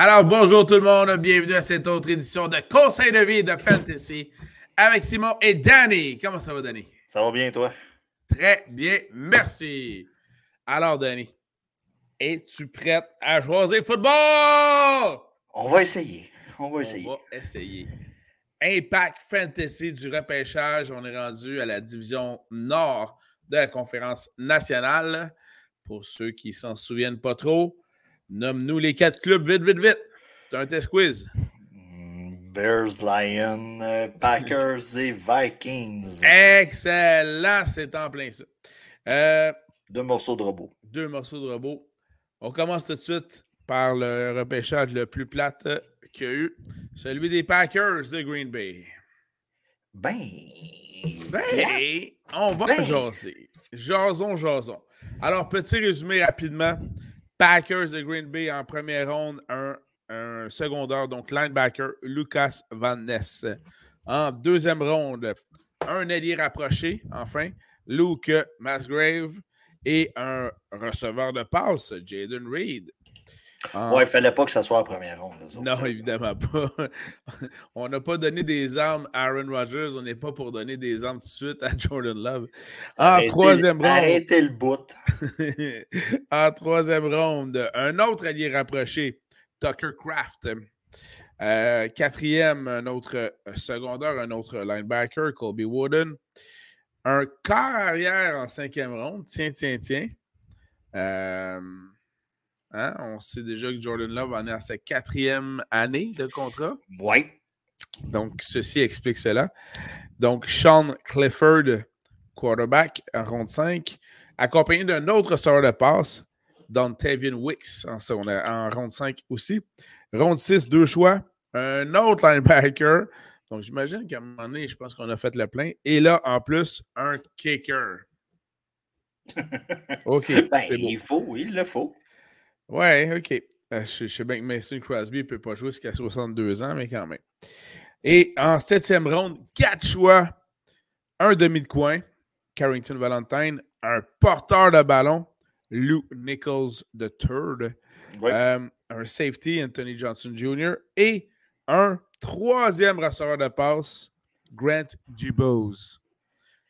Alors, bonjour tout le monde, bienvenue à cette autre édition de Conseil de vie de Fantasy avec Simon et Danny. Comment ça va, Danny? Ça va bien, toi? Très bien, merci. Alors, Danny, es-tu prête à choisir football? On va essayer. On va essayer. On va essayer. Impact Fantasy du repêchage, on est rendu à la division nord de la conférence nationale. Pour ceux qui s'en souviennent pas trop, nomme-nous les quatre clubs vite, vite, vite. C'est un test quiz. Mm, Bears, Lions, euh, Packers et Vikings. Excellent, c'est en plein ça. Euh, deux morceaux de robot. Deux morceaux de robot. On commence tout de suite par le repêchage le plus plate qu'il y a eu, celui des Packers de Green Bay. Ben, ben, on va ben. jaser. Jason, jason. Alors, petit résumé rapidement. Packers de Green Bay en première ronde, un, un secondaire, donc linebacker, Lucas Van Ness. En deuxième ronde, un allié rapproché, enfin, Luke Masgrave, et un receveur de passe, Jaden Reed. Ah. Ouais, il fallait pas que ça soit en première ronde. Non, évidemment pas. on n'a pas donné des armes à Aaron Rodgers. On n'est pas pour donner des armes tout de suite à Jordan Love. En troisième ronde. Arrêtez le bout. en troisième ronde, un autre allié rapproché, Tucker Craft. Euh, quatrième, un autre secondaire, un autre linebacker, Colby Wooden. Un quart arrière en cinquième ronde. Tiens, tiens, tiens. Euh, Hein? On sait déjà que Jordan Love en est à sa quatrième année de contrat. Oui. Donc, ceci explique cela. Donc, Sean Clifford, quarterback, en ronde 5, accompagné d'un autre sort de passe, Dontavian Wicks, en, en ronde 5 aussi. Ronde 6, deux choix. Un autre linebacker. Donc, j'imagine qu'à un moment donné, je pense qu'on a fait le plein. Et là, en plus, un kicker. OK. ben, il faut, oui, il le faut. Ouais, OK. Euh, je, sais bien que Mason Crosby ne peut pas jouer jusqu'à 62 ans, mais quand même. Et en septième ronde, quatre choix, un demi de coin, Carrington Valentine, un porteur de ballon, Lou Nichols III, euh, un safety, Anthony Johnson Jr., et un troisième receveur de passe, Grant Dubose.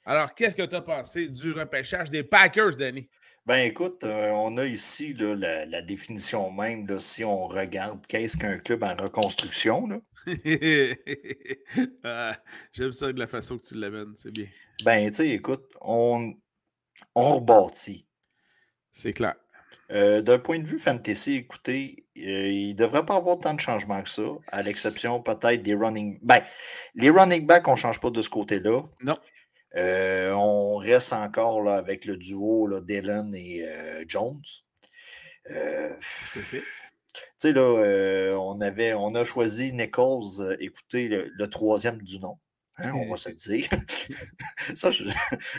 Alors, qu'est-ce que tu as pensé du repêchage des Packers, Danny? Ben écoute, euh, on a ici la, définition même, là, si on regarde qu'est-ce qu'un club en reconstruction. Ah, j'aime ça de la façon que tu l'amènes, c'est bien. Ben, tu sais, écoute, on, on rebâtit. C'est clair. Euh, d'un point de vue fantasy, écoutez, euh, il ne devrait pas avoir tant de changements que ça, à l'exception peut-être des running. Ben, les running backs, on ne change pas de ce côté-là. Non. Euh, on reste encore là, avec le duo là, Dylan et euh, Jones. Euh, tu sais, là, on, avait, on a choisi Nichols, écoutez, le, troisième du nom. Hein, on va se le dire. ça,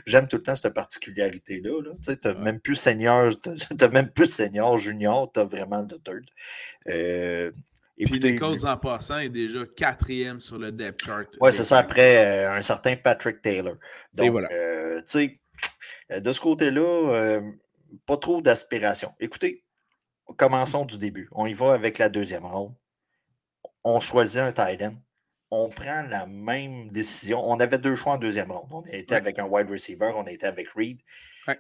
j'aime tout le temps cette particularité-là. Tu n'as même plus senior, tu même plus senior, junior, tu as vraiment le third. Et puis Nichols, en passant, est déjà quatrième sur le depth chart. Oui, c'est ça, après euh, un certain Patrick Taylor. Donc, Et voilà. Euh, tu sais, euh, de ce côté-là, pas trop d'aspiration. Écoutez, commençons du début. On y va avec la deuxième ronde. On choisit un tight end. On prend la même décision. On avait deux choix en deuxième ronde. On était avec un wide receiver, on était avec Reed.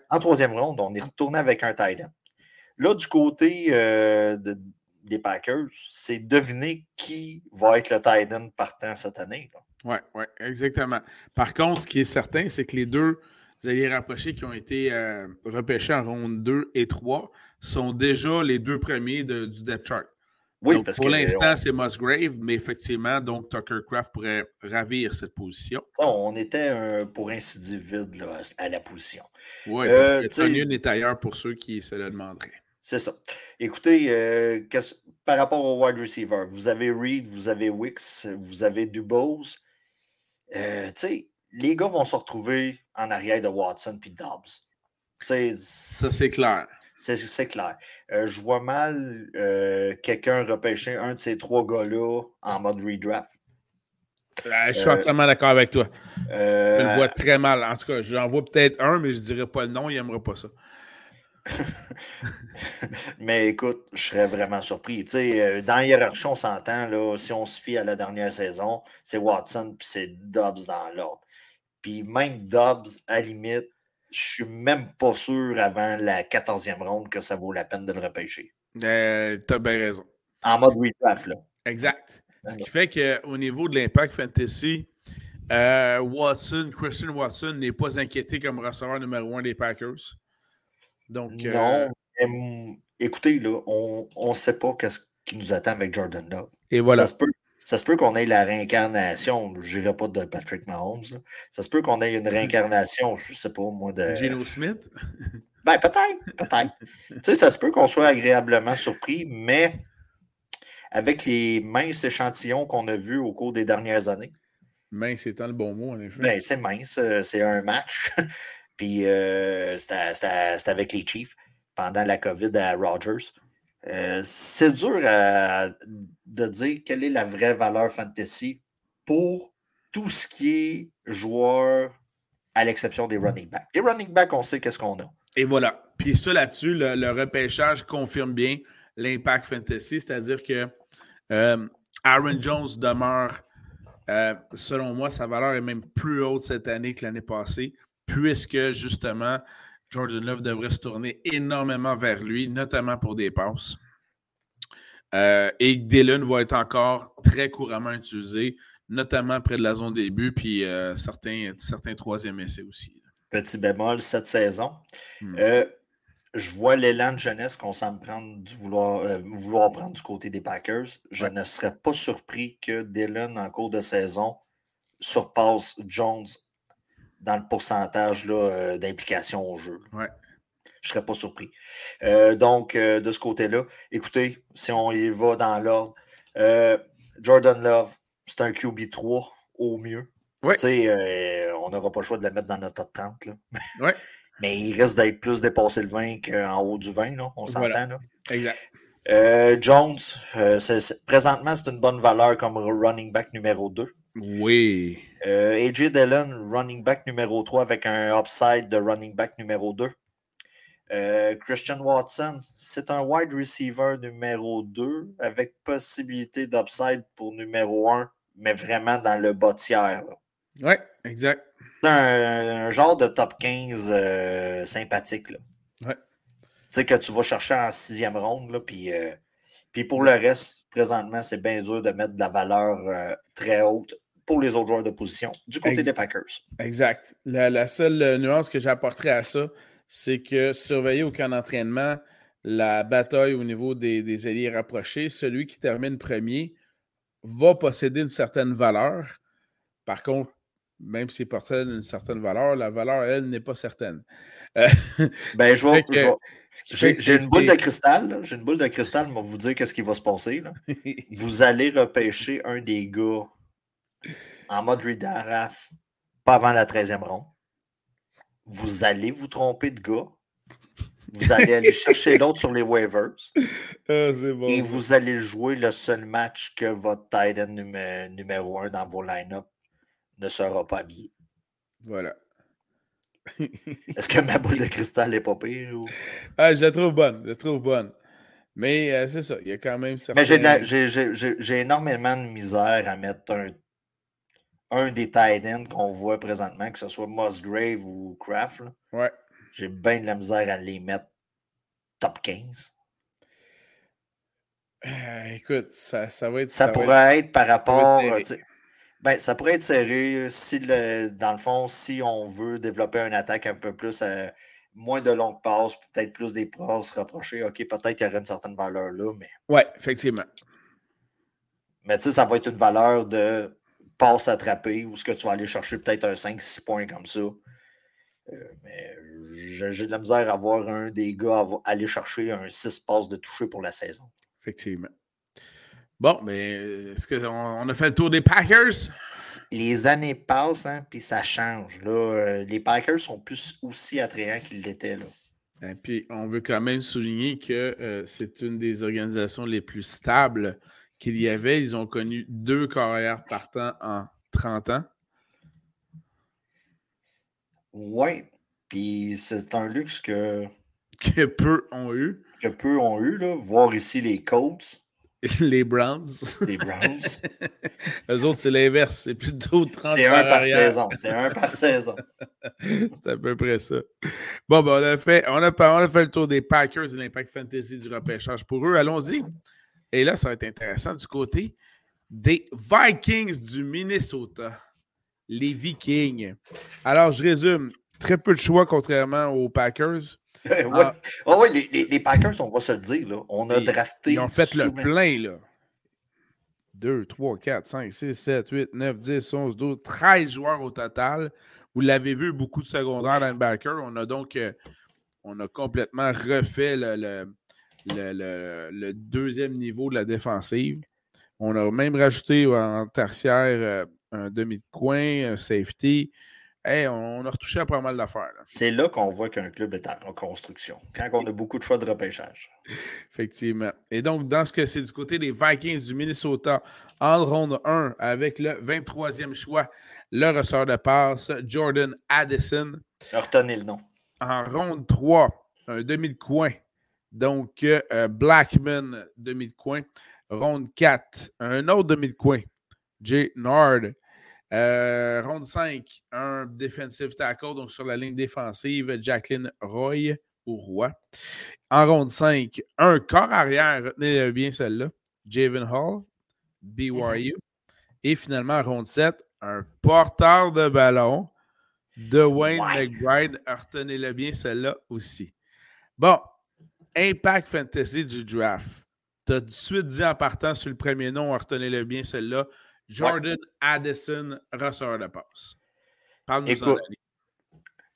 En troisième ronde, on est retourné avec un tight end. Là, du côté de, des Packers, c'est deviner qui va être le tight end partant cette année. Oui, ouais, exactement. Par contre, ce qui est certain, c'est que les deux alliés rapprochés qui ont été euh, repêchés en ronde 2 et 3 sont déjà les deux premiers du depth chart. Oui, parce pour l'instant, c'est Musgrave, mais effectivement, donc Tucker Craft pourrait ravir cette position. on était, pour ainsi dire, vide à la position. Oui, euh, Tony est ailleurs pour ceux qui se le demanderaient. C'est ça. Écoutez, euh, par rapport au wide receiver, vous avez Reed, vous avez Wicks, vous avez Dubose. Euh, les gars vont se retrouver en arrière de Watson puis Dobbs. ça, c'est clair. C'est clair. Euh, je vois mal quelqu'un repêcher un de ces trois gars-là en mode redraft. je suis entièrement d'accord avec toi. je le vois très mal. En tout cas, j'en vois peut-être un, mais je ne dirais pas le nom, il n'aimera pas ça. Mais écoute, je serais vraiment surpris. Tu sais, euh, dans la hiérarchie, on s'entend, là, si on se fie à la dernière saison, c'est Watson puis c'est Dobbs dans l'ordre. Puis même Dobbs, à limite, je suis même pas sûr avant la 14e ronde que ça vaut la peine de le repêcher. Euh, T'as bien raison. En mode redraft, là. Exact. Ce qui fait qu'au niveau de l'impact fantasy, euh, Watson, Christian Watson n'est pas inquiété comme receveur numéro un des Packers. Donc, non, euh, écoutez, là, on ne sait pas ce qui nous attend avec Jordan Love. Et voilà. Ça se peut, ça se peut qu'on ait la réincarnation, je dirais pas de Patrick Mahomes. Ça se peut qu'on ait une réincarnation, je ne sais pas, moi, de. Geno Smith? ben, peut-être, peut-être. tu sais, ça se peut qu'on soit agréablement surpris, mais avec les minces échantillons qu'on a vus au cours des dernières années. Mince étant le bon mot, en effet. Ben, c'est mince, euh, c'est un match. Puis euh, c'était avec les Chiefs pendant la COVID à Rogers. Euh, c'est dur de dire quelle est la vraie valeur fantasy pour tout ce qui est joueur, à l'exception des running backs. Les running backs, on sait qu'est-ce qu'on a. Et voilà. Puis ça là-dessus, le, repêchage confirme bien l'impact fantasy, c'est-à-dire que euh, Aaron Jones demeure, euh, selon moi, sa valeur est même plus haute cette année que l'année passée, puisque justement, Jordan Love devrait se tourner énormément vers lui, notamment pour des passes. Euh, et Dylan va être encore très couramment utilisé, notamment près de la zone début, puis certains, certains troisième essais aussi. Petit bémol cette saison. Hmm je vois l'élan de jeunesse qu'on semble prendre du vouloir, euh, vouloir prendre du côté des Packers. Je ne serais pas surpris que Dylan, en cours de saison, surpasse Jones dans le pourcentage euh, d'implication au jeu. Ouais. Je ne serais pas surpris. Euh, donc, de ce côté-là, écoutez, si on y va dans l'ordre, Jordan Love, c'est un QB3 au mieux. Ouais. on n'aura pas le choix de le mettre dans notre top 30. Là. Ouais. Mais il risque d'être plus dépassé le 20 qu'en haut du 20, là, on s'entend. Là. Exact. Euh, Jones, euh, présentement, c'est une bonne valeur comme running back numéro 2. Oui. Euh, AJ Dillon, running back numéro 3 avec un upside de running back numéro 2. Christian Watson, c'est un wide receiver numéro 2 avec possibilité d'upside pour numéro 1, mais vraiment dans le bas tiers. Oui, exact un, genre de top 15 euh, sympathique. Là. Ouais. Tu sais, que tu vas chercher en sixième ronde, là, puis, euh, puis pour le reste, présentement, c'est bien dur de mettre de la valeur euh, très haute pour les autres joueurs de position du côté des Packers. Exact. La, seule nuance que j'apporterai à ça, c'est que surveiller au camp d'entraînement la bataille au niveau des, des alliés rapprochés, celui qui termine premier va posséder une certaine valeur. Par contre, même si portait une certaine valeur, la valeur, elle, n'est pas certaine. Euh, ben, je vois. J'ai une boule de cristal. J'ai une boule de cristal pour vous dire qu'est-ce qui va se passer. vous allez repêcher un des gars en mode redraft, pas avant la 13e ronde. Vous allez vous tromper de gars. Vous allez aller chercher l'autre sur les waivers. Ah, et vous allez jouer le seul match que votre tight end numéro 1 dans vos line-up ne sera pas habillé. Voilà. Est-ce que ma boule de cristal n'est pas pire? Ou... Ah, je la trouve bonne. Je la trouve bonne. Mais euh, c'est ça, il y a quand même Mais j'ai énormément de misère à mettre un, un des tight ends qu'on voit présentement, que ce soit Musgrave ou Kraft. Ouais. J'ai bien de la misère à les mettre top 15. Euh, écoute, ça, ça va être. Ça, pourrait être, par rapport. Ben, ça pourrait être serré si, dans le fond, si on veut développer une attaque un peu plus, euh, moins de longues passes, peut-être plus des passes rapprochées. OK, peut-être qu'il y aurait une certaine valeur là, mais. Oui, effectivement. Mais tu sais, ça va être une valeur de passe attrapée ou ce que tu vas aller chercher peut-être un 5-6 points comme ça. Euh, mais j'ai de la misère à voir un des gars aller chercher un 6 passes de toucher pour la saison. Effectivement. Bon, mais est-ce qu'on a fait le tour des Packers? Les années passent, hein, puis ça change. Là. Euh, les Packers sont plus aussi attrayants qu'ils l'étaient. Là. Et puis, on veut quand même souligner que euh, c'est une des organisations les plus stables qu'il y avait. Ils ont connu deux carrières partant en 30 ans. Oui, puis c'est un luxe que que peu ont eu. Que peu ont eu, là. Voir ici les Colts. Les Browns. Les Browns. Eux autres, c'est l'inverse. C'est plutôt 30 C'est un par saison. C'est un par saison. c'est à peu près ça. Bon, ben, on, a fait, on, a, on a fait le tour des Packers et l'Impact Fantasy du repêchage pour eux. Allons-y. Et là, ça va être intéressant du côté des Vikings du Minnesota. Les Vikings. Alors, je résume. Très peu de choix, contrairement aux Packers. oui, ah. oh, ouais, les, les, Packers, on va se le dire, là, on a drafté. Ils ont fait le plein, là. 2, 3, 4, 5, 6, 7, 8, 9, 10, 11, 12, 13 joueurs au total. Vous l'avez vu, beaucoup de secondaires linebacker. On a donc euh, on a complètement refait le, le, le, deuxième niveau de la défensive. On a même rajouté en tertiaire euh, un demi de coin, un safety, on, a retouché à pas mal d'affaires. C'est là, qu'on voit qu'un club est en reconstruction, quand on a beaucoup de choix de repêchage. Effectivement. Et donc, dans ce que c'est du côté des Vikings du Minnesota, en ronde 1, avec le 23e choix, le ressort de passe, Jordan Addison. Retenez le nom. En ronde 3, un demi de coin. Donc, euh, Blackman, demi de coin. Ronde 4, un autre demi de coin. Jay Nard. Euh, ronde 5, un defensive tackle, donc sur la ligne défensive, Jacqueline Roy ou Roy. En ronde 5, un corps arrière, retenez bien celle-là, Javen Hall, BYU. Et finalement, en ronde 7, un porteur de ballon, Dwayne McBride, retenez-le bien celle-là aussi. Bon, Impact Fantasy du draft. Tu as tout de suite dit en partant sur le premier nom, retenez-le bien celle-là. Jordan Addison, receveur de passe. Parle-nous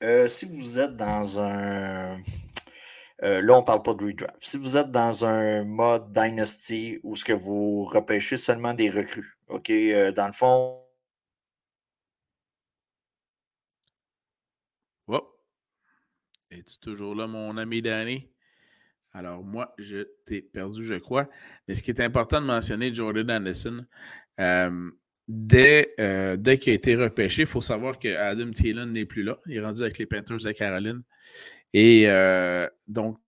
euh, si vous êtes dans un. Euh, là, on ne parle pas de redraft. Si vous êtes dans un mode Dynasty où ce que vous repêchez seulement des recrues, OK, euh, dans le fond. Oh. Es-tu toujours là, mon ami Danny? Alors, moi, je t'ai perdu, je crois. Mais ce qui est important de mentionner, Jordan Anderson, euh, dès, euh, dès qu'il a été repêché, il faut savoir que Adam Thielen n'est plus là. Il est rendu avec les Panthers de Caroline. Et euh, donc,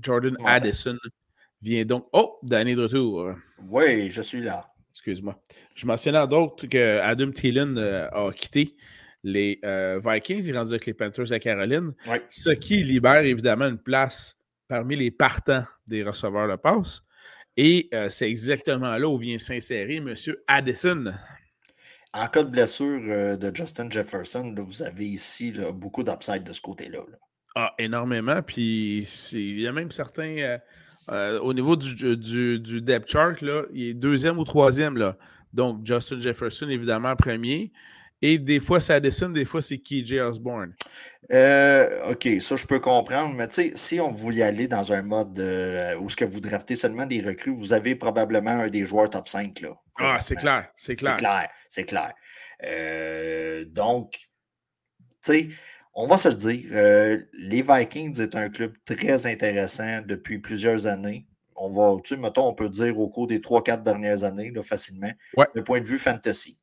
Jordan Addison vient donc. Oh, Danny de retour. Oui, je suis là. Excuse-moi. Je mentionnais d'autres que Adam Thielen a quitté les Vikings. Il est rendu avec les Panthers de Caroline. Ce qui libère évidemment une place parmi les partants des receveurs de passe. Et euh, c'est exactement là où vient s'insérer M. Addison. En cas de blessure euh, de Justin Jefferson, vous avez ici beaucoup d'upside de ce côté-là. Ah, énormément. Puis il y a même certains. Euh, au niveau du, du, depth chart, là, il est deuxième ou troisième. Là. Donc, Justin Jefferson, évidemment, premier. Et des fois, c'est Addison, des fois, c'est KJ Osborne. Euh, OK, ça, je peux comprendre. Mais tu sais, si on voulait aller dans un mode euh, où ce que vous draftez seulement des recrues, vous avez probablement un des joueurs top 5. Là, ah, c'est clair, c'est clair. C'est clair, c'est clair. Euh, donc, tu sais, on va se le dire, les Vikings est un club très intéressant depuis plusieurs années. On va, tu sais, mettons, on peut dire au cours des 3-4 dernières années, là, facilement, ouais. de point de vue fantasy.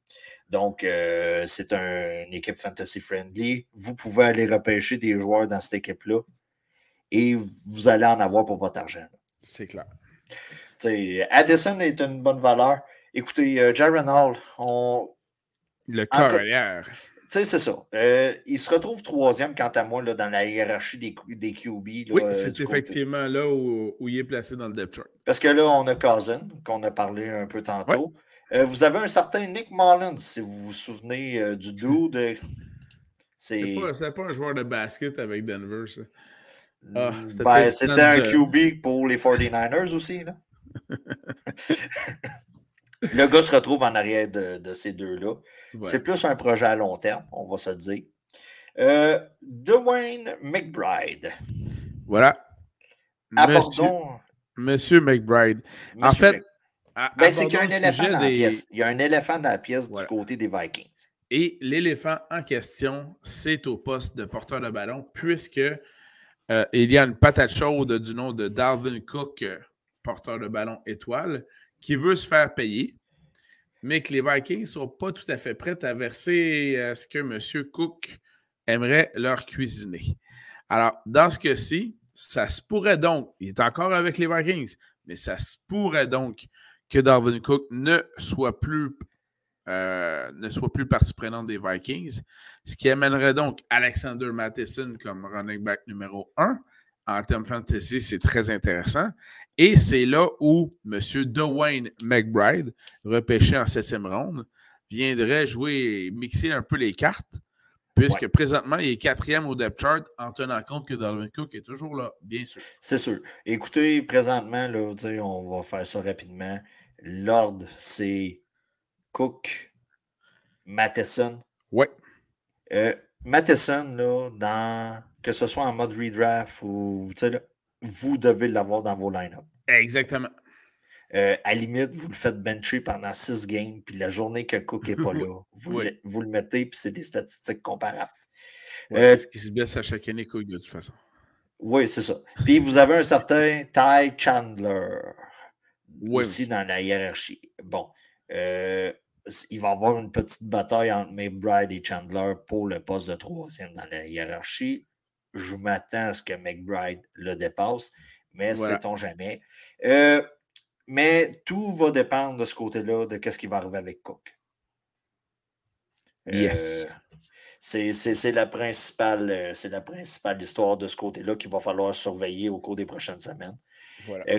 Donc, euh, c'est une équipe fantasy friendly. Vous pouvez aller repêcher des joueurs dans cette équipe-là et vous allez en avoir pour votre argent. C'est clair. Addison est une bonne valeur. Écoutez, euh, Jaron Hall, on. Le carrière. Tu sais, c'est ça. Euh, il se retrouve troisième, quant à moi, là, dans la hiérarchie des, des QB. oui, c'est effectivement là où, il est placé dans le depth chart. Parce que là, on a Cousin, qu'on a parlé un peu tantôt. Euh, vous avez un certain Nick Mullins, si vous vous souvenez euh, du dude. C'est pas, pas, un joueur de basket avec Denver, ça. Ah, ben, c'était un QB pour les 49ers aussi. Là. le gars se retrouve en arrière de, ces deux-là. C'est plus un projet à long terme, on va se dire. Euh, Dwayne McBride. Voilà. Abordons. Monsieur, McBride. en fait, ben, c'est qu'il y a un éléphant dans la pièce. Il y a un éléphant dans la pièce du côté des Vikings. Et l'éléphant en question, c'est au poste de porteur de ballon, puisque euh, il y a une patate chaude du nom de Darwin Cook, euh, porteur de ballon étoile, qui veut se faire payer, mais que les Vikings ne sont pas tout à fait prêts à verser euh, ce que M. Cook aimerait leur cuisiner. Alors, dans ce cas-ci, ça se pourrait donc, il est encore avec les Vikings, mais ça se pourrait donc que Darwin Cook ne soit plus euh, ne soit plus partie prenante des Vikings, ce qui amènerait donc Alexander Matheson comme running back numéro 1. En termes fantasy, c'est très intéressant. Et c'est là où M. Dwayne McBride, repêché en septième ronde, viendrait jouer et mixer un peu les cartes, puisque présentement, il est quatrième au depth chart en tenant compte que Darwin Cook est toujours là, bien sûr. C'est sûr. Écoutez, présentement, là, on va faire ça rapidement. L'ordre, c'est Cook, Matheson. Oui. Euh, Matheson, là, dans, que ce soit en mode redraft ou là, vous devez l'avoir dans vos line-up. Exactement. Euh, à limite, vous le faites bencher pendant six games, puis la journée que Cook n'est pas là, vous, le, mettez, puis c'est des statistiques comparables. Euh, ce qui se baisse à chaque année, Cook, de toute façon. Oui, c'est ça. Puis vous avez un certain Ty Chandler aussi dans la hiérarchie. Bon, euh, il va y avoir une petite bataille entre McBride et Chandler pour le poste de troisième dans la hiérarchie. Je m'attends à ce que McBride le dépasse, mais sait-on jamais. Euh, mais tout va dépendre de ce côté-là, de ce qui va arriver avec Cook. Yes. Euh, c'est la principale, la principale histoire de ce côté-là qu'il va falloir surveiller au cours des prochaines semaines.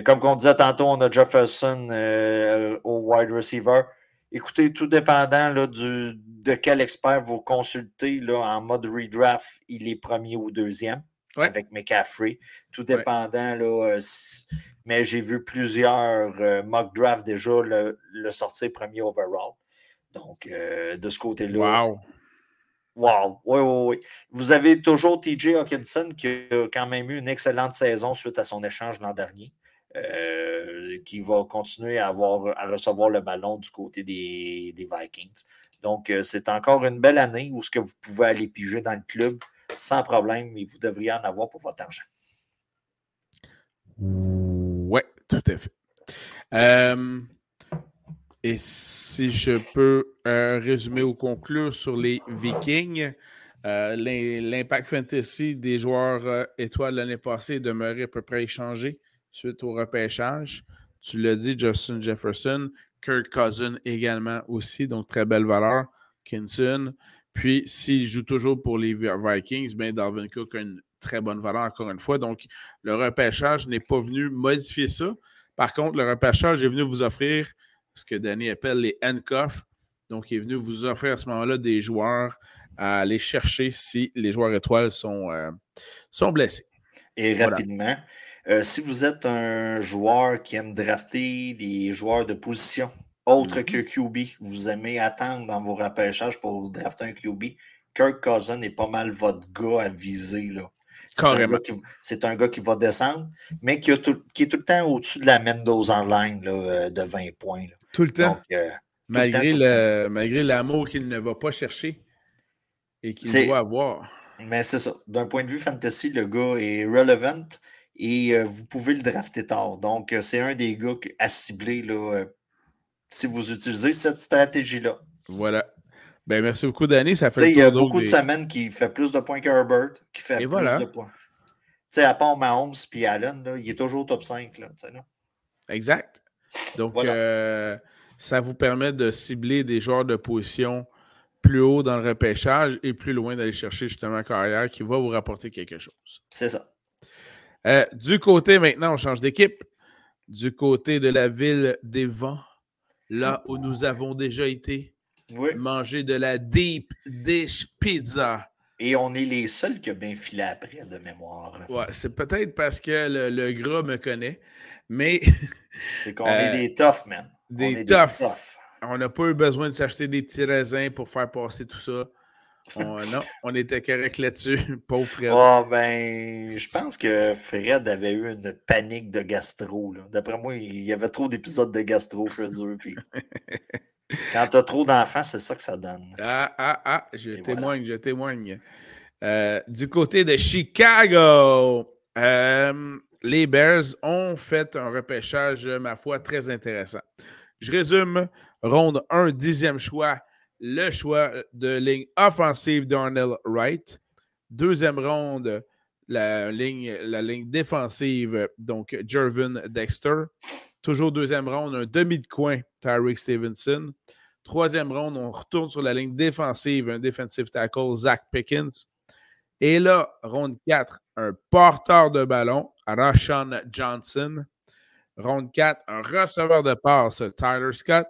Comme on disait tantôt, on a Jefferson au wide receiver. Écoutez, tout dépendant là, du, de quel expert vous consultez là, en mode redraft, il est premier ou deuxième avec McCaffrey. Tout dépendant, là, euh, mais j'ai vu plusieurs euh, mock drafts déjà le, sortir premier overall. Donc, euh, de ce côté-là. Wow! Wow! Oui, oui, oui. Vous avez toujours TJ Hawkinson qui a quand même eu une excellente saison suite à son échange l'an dernier. Euh, qui va continuer à, avoir, à recevoir le ballon du côté des, Vikings. Donc, euh, c'est encore une belle année où ce que vous pouvez aller piger dans le club sans problème, mais vous devriez en avoir pour votre argent. Oui, tout à fait. Euh, et si je peux résumer ou conclure sur les Vikings, l'impact fantasy des joueurs étoiles l'année passée demeurait à peu près échangé suite au repêchage. Tu l'as dit, Justin Jefferson, Kirk Cousin également aussi, donc très belle valeur. Kinson. Puis, s'il joue toujours pour les Vikings, ben Darwin Cook a une très bonne valeur encore une fois. Donc, le repêchage n'est pas venu modifier ça. Par contre, le repêchage est venu vous offrir ce que Danny appelle les handcuffs. Donc, il est venu vous offrir à ce moment-là des joueurs à aller chercher si les joueurs étoiles sont, euh, sont blessés. Et rapidement, euh, si vous êtes un joueur qui aime drafter des joueurs de position autre que mm-hmm. QB, vous aimez attendre dans vos repêchages pour drafter un QB, Kirk Cousin est pas mal votre gars à viser. C'est un, gars qui va descendre, mais qui, est tout le temps au-dessus de la Mendoza line euh, de 20 points. Tout le temps. Euh, malgré, l'amour qu'il ne va pas chercher et qu'il doit avoir. Mais c'est ça. D'un point de vue fantasy, le gars est relevant et euh, vous pouvez le drafter tard. Donc, euh, c'est un des gars à cibler là, euh, si vous utilisez cette stratégie-là. Voilà. Ben, merci beaucoup, Danny. Ça fait Il y a beaucoup de semaines qui fait plus de points qu'Herbert, qui fait plus de points. sais, à part Mahomes et Allen, là, il est toujours top 5. Là, là. Exact. Donc, ça vous permet de cibler des joueurs de position plus haut dans le repêchage et plus loin d'aller chercher justement un carrière qui va vous rapporter quelque chose. C'est ça. Euh, du côté, maintenant, on change d'équipe. Du côté de la ville des vents, là où nous avons déjà été, manger de la deep dish pizza. Et on est les seuls qui ont bien filé après, de mémoire. Ouais, c'est peut-être parce que le, gras me connaît, mais. c'est qu'on est euh, des toughs, man. Des, toughs. On n'a pas eu besoin de s'acheter des petits raisins pour faire passer tout ça. On, non, on était correct là-dessus, pauvre Fred. Oh, ben, je pense que Fred avait eu une panique de gastro. D'après moi, il y avait trop d'épisodes de gastro chez eux. Puis... Quand tu as trop d'enfants, c'est ça que ça donne. Ah, ah, ah, je témoigne, je témoigne. Euh, du côté de Chicago, euh, les Bears ont fait un repêchage, ma foi, très intéressant. Je résume, ronde 1, dixième choix, le choix de ligne offensive d'Arnell Wright. Deuxième ronde, la ligne, défensive, donc Jervin Dexter. Toujours deuxième ronde, un demi de coin, Tyreek Stevenson. Troisième ronde, on retourne sur la ligne défensive, un defensive tackle, Zach Pickens. Et là, ronde 4, un porteur de ballon, Rashawn Johnson. Ronde 4, un receveur de passe, Tyler Scott.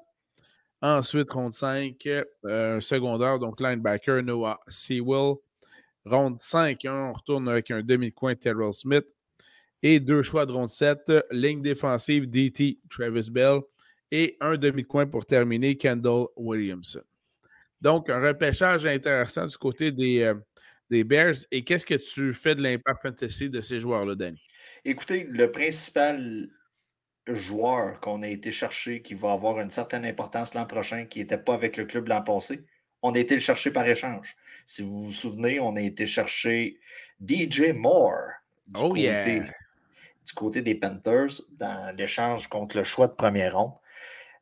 Ensuite, ronde 5, euh, un secondaire, donc linebacker, Noah Sewell. Ronde 5, on retourne avec un demi-coin, Terrell Smith. Et deux choix de ronde 7, ligne défensive, DT, Travis Bell. Et un demi-coin pour terminer, Kendall Williamson. Donc, un repêchage intéressant du côté des, euh, des Bears. Et qu'est-ce que tu fais de l'impact fantasy de ces joueurs-là, Danny? Écoutez, le principal joueur qu'on a été chercher qui va avoir une certaine importance l'an prochain, qui n'était pas avec le club l'an passé, on a été le chercher par échange. Si vous vous souvenez, on a été chercher DJ Moore du, oh, côté, du côté des Panthers dans l'échange contre le choix de première ronde.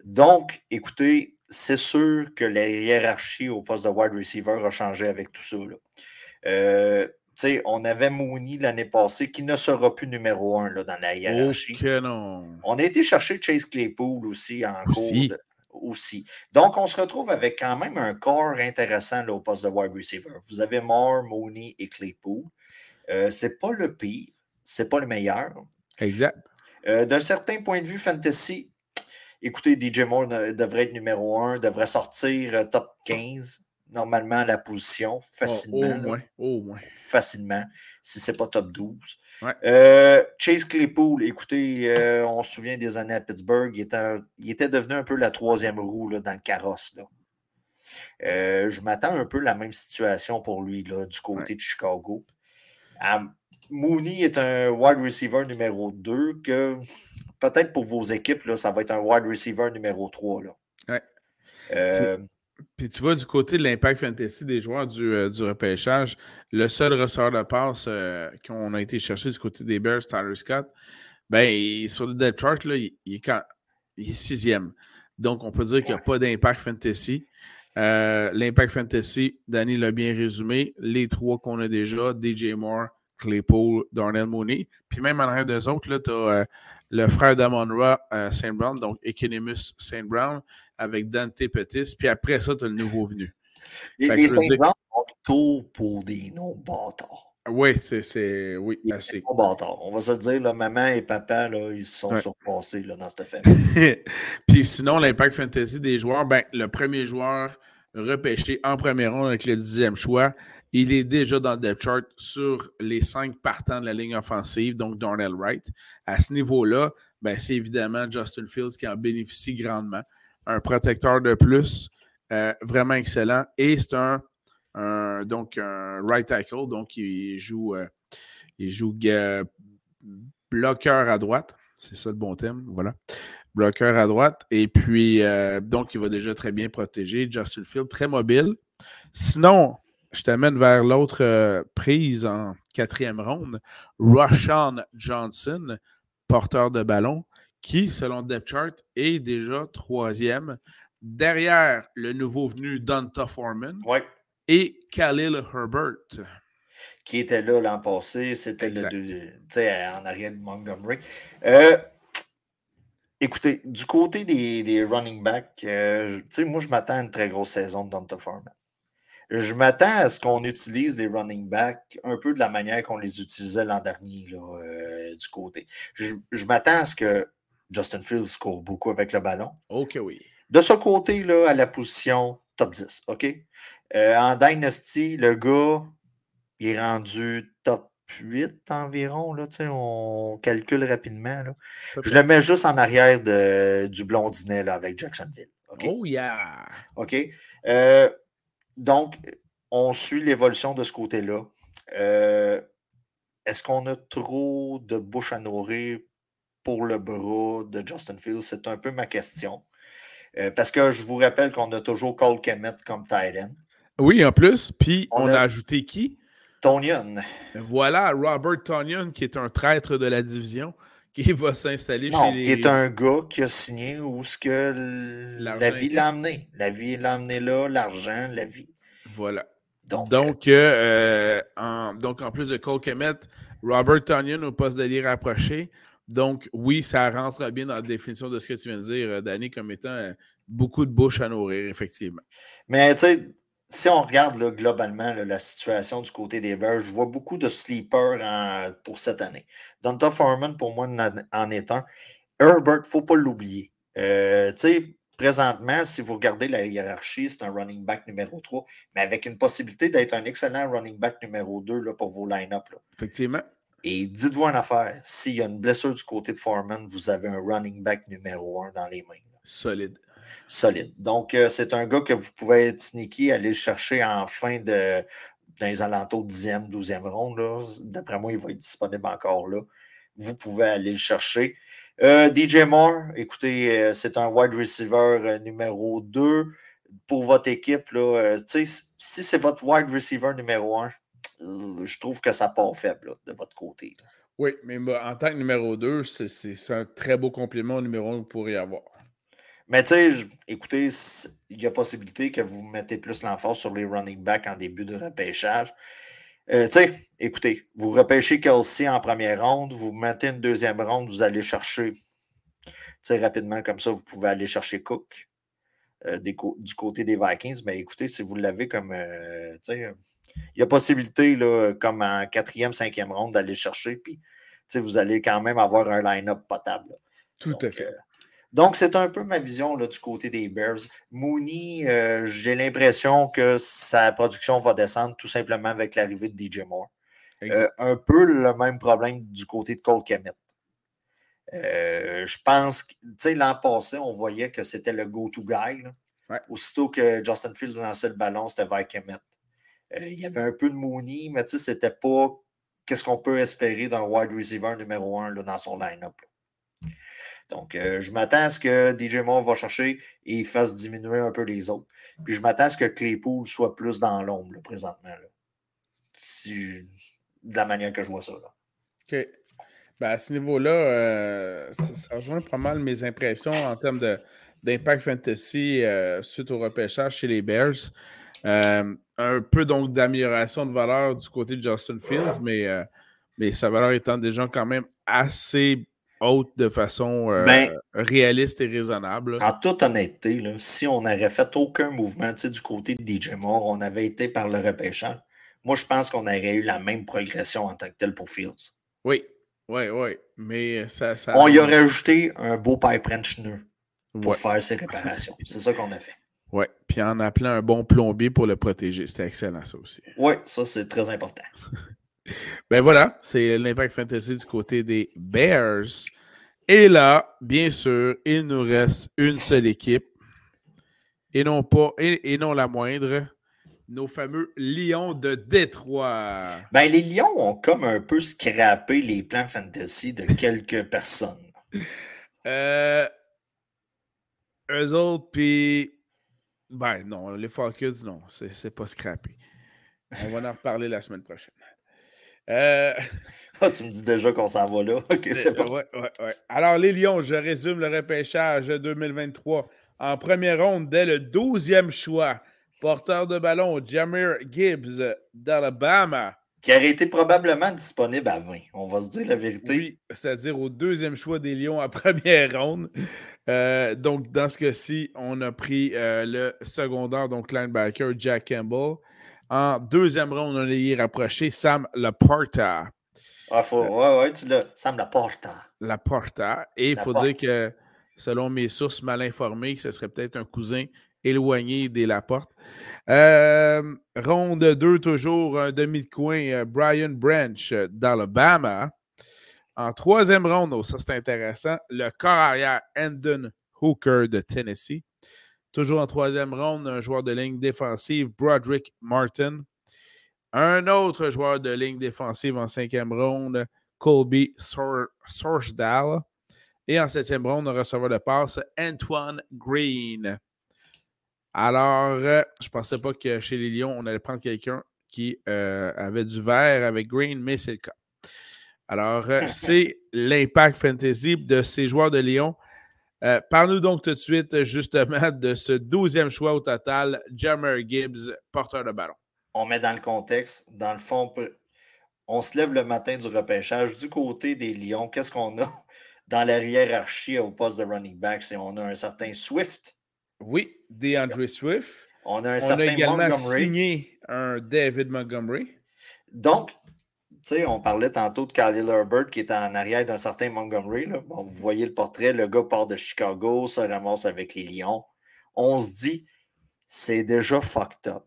Donc, écoutez, c'est sûr que la hiérarchie au poste de wide receiver a changé avec tout ça. Euh, on avait Mooney l'année passée qui ne sera plus numéro un là, dans la hiérarchie. On a été chercher Chase Claypool aussi en cours. aussi. Donc, on se retrouve avec quand même un corps intéressant là, au poste de wide receiver. Vous avez Moore, Mooney et Claypool. Euh, c'est pas le pire, c'est pas le meilleur. Exact. Euh, d'un certain point de vue fantasy, écoutez, DJ Moore devrait être numéro un, devrait sortir euh, top 15 normalement la position ah, facilement. au, moins, au moins. Facilement, si ce n'est pas top 12. Euh, Chase Claypool, écoutez, euh, on se souvient des années à Pittsburgh, il était, il était devenu un peu la troisième roue là, dans le carrosse. Là. Euh, je m'attends un peu la même situation pour lui là, du côté de Chicago. Mooney est un wide receiver numéro 2 que peut-être pour vos équipes, là, ça va être un wide receiver numéro 3. Là. Ouais. Puis tu vois, du côté de l'impact fantasy des joueurs du, euh, du repêchage, le seul ressort de passe euh, qu'on a été chercher du côté des Bears, Tyler Scott, ben, sur le depth là, il, est sixième. Donc, on peut dire qu'il n'y a pas d'impact fantasy. Euh, l'impact fantasy, Danny l'a bien résumé. Les trois qu'on a déjà, DJ Moore, Claypool, Darnell Mooney. Puis même en arrière des autres, tu as le frère d'Amon-Ra, Saint Brown, donc Economus Saint Brown avec Dante Pettis, puis après ça, tu as le nouveau venu. Les, les Saint-Blanc ont pour des noms bâtards. Oui, c'est. Oui, assez. bâtards. On va se dire, là, maman et papa, là, ils se sont surpassés là, dans cette famille. puis sinon, l'impact fantasy des joueurs, ben, le premier joueur repêché en première ronde avec le dixième choix, il est déjà dans le depth chart sur les cinq partants de la ligne offensive, donc Darnell Wright. À ce niveau-là, ben, c'est évidemment Justin Fields qui en bénéficie grandement un protecteur de plus, euh, vraiment excellent. Et c'est un, donc un right tackle, donc il joue, euh, il joue bloqueur à droite. C'est ça le bon thème, voilà. Bloqueur à droite. Et puis, euh, donc, il va déjà très bien protéger. Justin Field, très mobile. Sinon, je t'amène vers l'autre prise en quatrième ronde. Roshan Johnson, porteur de ballon qui, selon Depth Chart, est déjà troisième, derrière le nouveau venu Donta Foreman et Khalil Herbert. Qui était là l'an passé, c'était le deux, en arrière de Montgomery. Euh, écoutez, du côté des, running backs, euh, moi je m'attends à une très grosse saison de Donta Foreman. Je m'attends à ce qu'on utilise les running backs un peu de la manière qu'on les utilisait l'an dernier euh, du côté. Je, je m'attends à ce que Justin Fields court beaucoup avec le ballon. OK, oui. De ce côté-là, à la position top 10, OK? Euh, en Dynasty, le gars, il est rendu top 8 environ, là, on calcule rapidement. Là. Je le mets juste en arrière de, du blondinet là, avec Jacksonville. Oh yeah! OK? Euh, donc, on suit l'évolution de ce côté-là. Euh, est-ce qu'on a trop de bouche à nourrir pour le bras de Justin Fields? C'est un peu ma question. Euh, parce que je vous rappelle qu'on a toujours Cole Kemet comme Titan. Oui, en plus. Puis on, a, ajouté qui? Tonian. Voilà, Robert Tonian, qui est un traître de la division, qui va s'installer chez les... qui est un gars qui a signé où ce que la vie l'a amené. La vie l'a amené là, l'argent, la vie. Voilà. Donc, donc, euh, euh, en, donc, en plus de Cole Kemet, Robert Tonyan au poste de rapproché. Donc, oui, ça rentre bien dans la définition de ce que tu viens de dire, euh, Danny, comme étant euh, beaucoup de bouches à nourrir, effectivement. Mais tu sais, si on regarde globalement la situation du côté des Bears, je vois beaucoup de sleepers pour cette année. Donta Foreman, pour moi, en est un. Herbert, il ne faut pas l'oublier. Euh, tu sais, présentement, si vous regardez la hiérarchie, c'est un running back numéro 3, mais avec une possibilité d'être un excellent running back numéro 2 là, pour vos line-up. Effectivement. Et dites-vous une affaire, s'il y a une blessure du côté de Foreman, vous avez un running back numéro 1 dans les mains. Solide solide. Donc, euh, c'est un gars que vous pouvez être sneaky, aller le chercher en fin de dans les alentours 10e, 12e ronde. D'après moi, il va être disponible encore là. Vous pouvez aller le chercher. Euh, DJ Moore, écoutez, euh, c'est un wide receiver numéro 2 pour votre équipe. Là, si c'est votre wide receiver numéro 1, je trouve que ça part faible de votre côté. Oui, mais en tant que numéro 2, c'est un très beau complément au numéro 1 que vous pourriez avoir. Mais tu sais, écoutez, il y a possibilité que vous mettez plus l'emphase sur les running backs en début de repêchage. Euh, tu sais, écoutez, vous repêchez Kelsey en première ronde, vous mettez une deuxième ronde, vous allez chercher, tu sais, rapidement comme ça, vous pouvez aller chercher Cook euh, du côté des Vikings. Mais écoutez, si vous l'avez comme, euh, tu sais, il y a possibilité, là, comme en quatrième, cinquième ronde, d'aller chercher, puis, tu sais, vous allez quand même avoir un line-up potable. Tout à fait. Donc, c'est un peu ma vision là, du côté des Bears. Mooney, euh, j'ai l'impression que sa production va descendre tout simplement avec l'arrivée de DJ Moore. Euh, un peu le même problème du côté de Cole Kemet. Euh, je pense que, tu sais, l'an passé, on voyait que c'était le go-to guy. Aussitôt que Justin Fields lançait le ballon, c'était vers Kemet. il y avait un peu de Mooney, mais tu sais, c'était pas qu'est-ce qu'on peut espérer d'un wide receiver numéro un là, dans son line-up. Donc, euh, je m'attends à ce que DJ Moore va chercher et fasse diminuer un peu les autres. Puis, je m'attends à ce que Claypool soit plus dans l'ombre présentement. Si, de la manière que je vois ça. OK. Ben, à ce niveau-là, euh, ça, rejoint pas mal mes impressions en termes d'impact fantasy euh, suite au repêchage chez les Bears. un peu donc d'amélioration de valeur du côté de Justin Fields, mais, mais sa valeur étant déjà quand même assez haute de façon euh, ben, réaliste et raisonnable. En toute honnêteté, si on n'aurait fait aucun mouvement du côté de DJ Moore, on avait été par le repêchant. Moi, je pense qu'on aurait eu la même progression en tant que tel pour Fields. Oui, oui, oui. Mais ça. On y aurait ajouté un beau pipe wrench pour faire ses réparations. C'est ça qu'on a fait. Oui, puis en appelant un bon plombier pour le protéger. C'était excellent, ça aussi. Oui, ça, c'est très important. Ben voilà, c'est l'impact fantasy du côté des Bears. Et là, bien sûr, il nous reste une seule équipe. Et non pas, et, non la moindre, nos fameux Lions de Détroit. Ben, les Lions ont comme un peu scrappé les plans fantasy de quelques personnes. Euh, eux autres, puis. Ben non, les Falcons, non, c'est pas scrappé. On va en reparler la semaine prochaine. Euh, ah, tu me dis déjà qu'on s'en va là. OK, c'est bon. Ouais, ouais, Alors, les Lions, je résume le repêchage 2023. En première ronde, dès le 12e choix, porteur de ballon, Jamir Gibbs d'Alabama. Qui aurait été probablement disponible à 20, on va se dire la vérité. Oui, c'est-à-dire au deuxième choix des Lions en première ronde. Euh, donc, dans ce cas-ci, on a pris euh, le secondaire, donc linebacker Jack Campbell. En deuxième ronde, on est rapproché Sam Laporta. Ah, faut, ouais, ouais, tu l'as. Sam Laporta. Laporta. Et il faut dire que, selon mes sources mal informées, ce serait peut-être un cousin éloigné des Laporte. Euh, ronde 2, toujours un demi de coin, euh, Brian Branch d'Alabama. En troisième ronde, oh, ça c'est intéressant, le corps arrière Andon Hooker de Tennessee. Toujours en troisième ronde, un joueur de ligne défensive, Broderick Martin. Un autre joueur de ligne défensive en cinquième ronde, Colby Sorsdal. Et en septième ronde, un receveur de passe, Antoine Green. Alors, euh, je ne pensais pas que chez les Lions, on allait prendre quelqu'un qui euh, avait du vert avec Green, mais c'est le cas. Alors, euh, c'est l'impact fantasy de ces joueurs de Lyon euh, parle-nous donc tout de suite, justement, de ce douzième choix au total, Jammer Gibbs, porteur de ballon. On met dans le contexte, dans le fond, on se lève le matin du repêchage. Du côté des Lions, qu'est-ce qu'on a? Dans la hiérarchie au poste de running back? C'est on a un certain Swift. Oui, DeAndre Swift. On a un certain a également Montgomery. signé un David Montgomery. Donc, tu sais, on parlait tantôt de Khalil Herbert qui est en arrière d'un certain Montgomery. Bon, vous voyez le portrait, le gars part de Chicago, se ramasse avec les Lions. On se dit, c'est déjà fucked up.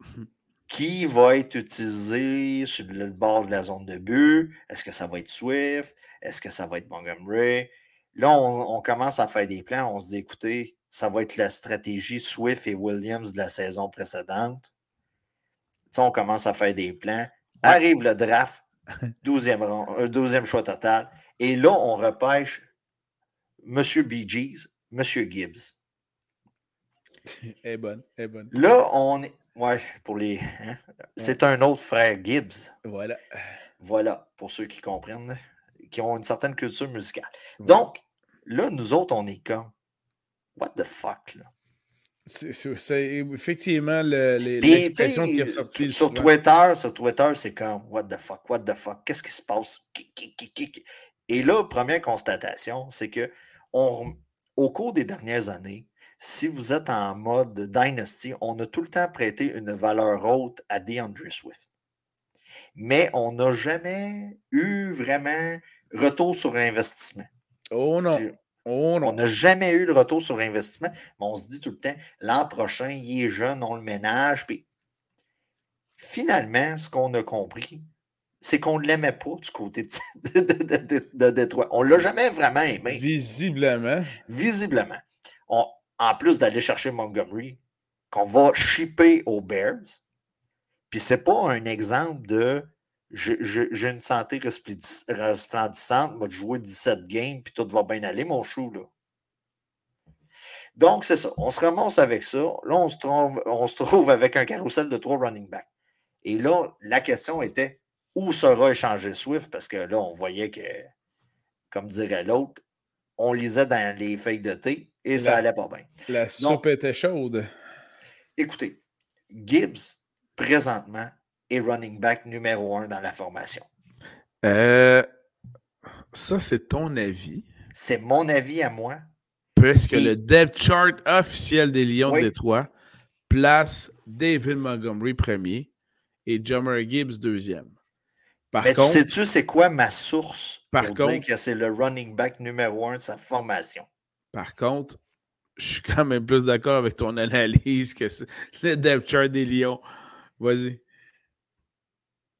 qui va être utilisé sur le bord de la zone de but? Est-ce que ça va être Swift? Est-ce que ça va être Montgomery? Là, on, commence à faire des plans. On se dit, écoutez, ça va être la stratégie Swift et Williams de la saison précédente. on commence à faire des plans. Arrive le draft, 12e, 12e euh, choix total. Et là, on repêche M. BG's, M. Gibbs. Elle est bonne, elle est bonne. Là, on est. Ouais, pour les. Hein, c'est un autre frère Gibbs. Voilà. Voilà, pour ceux qui comprennent, qui ont une certaine culture musicale. Donc, là, nous autres, on est comme. What the fuck, là? C'est effectivement l'expression qui est sortie. Sur Twitter, sur Twitter, c'est comme What the fuck, what the fuck, qu'est-ce qui se passe? Et là, première constatation, c'est que on, au cours des dernières années, si vous êtes en mode Dynasty, on a tout le temps prêté une valeur haute à DeAndre Swift. Mais on n'a jamais eu vraiment retour sur investissement. Oh non. Oh. On n'a jamais eu de retour sur investissement, mais on se dit tout le temps, l'an prochain, il est jeune, on le ménage. Puis finalement, ce qu'on a compris, c'est qu'on ne l'aimait pas du côté de, de, Détroit. On ne l'a jamais vraiment aimé. Visiblement. Visiblement. On, en plus d'aller chercher Montgomery, qu'on va shipper aux Bears. Puis c'est pas un exemple de j'ai une santé resplendissante, moi, jouer 17 games, puis tout va bien aller, mon chou, là. Donc, c'est ça. On se remonte avec ça. Là, on se, trouve, on se trouve avec un carrousel de trois running backs. Et là, la question était où sera échangé Swift? Parce que là, on voyait que, comme dirait l'autre, on lisait dans les feuilles de thé et ça allait pas bien. La soupe était chaude. Écoutez, Gibbs, présentement, est running back numéro un dans la formation. Euh, ça, c'est ton avis. C'est mon avis à moi. Puisque le depth chart officiel des Lions de Détroit place David Montgomery premier et Jammer Gibbs deuxième. Par Mais contre, sais-tu c'est quoi ma source pour dire que c'est le running back numéro un de sa formation? Par contre, je suis quand même plus d'accord avec ton analyse que le depth chart des Lions. Vas-y.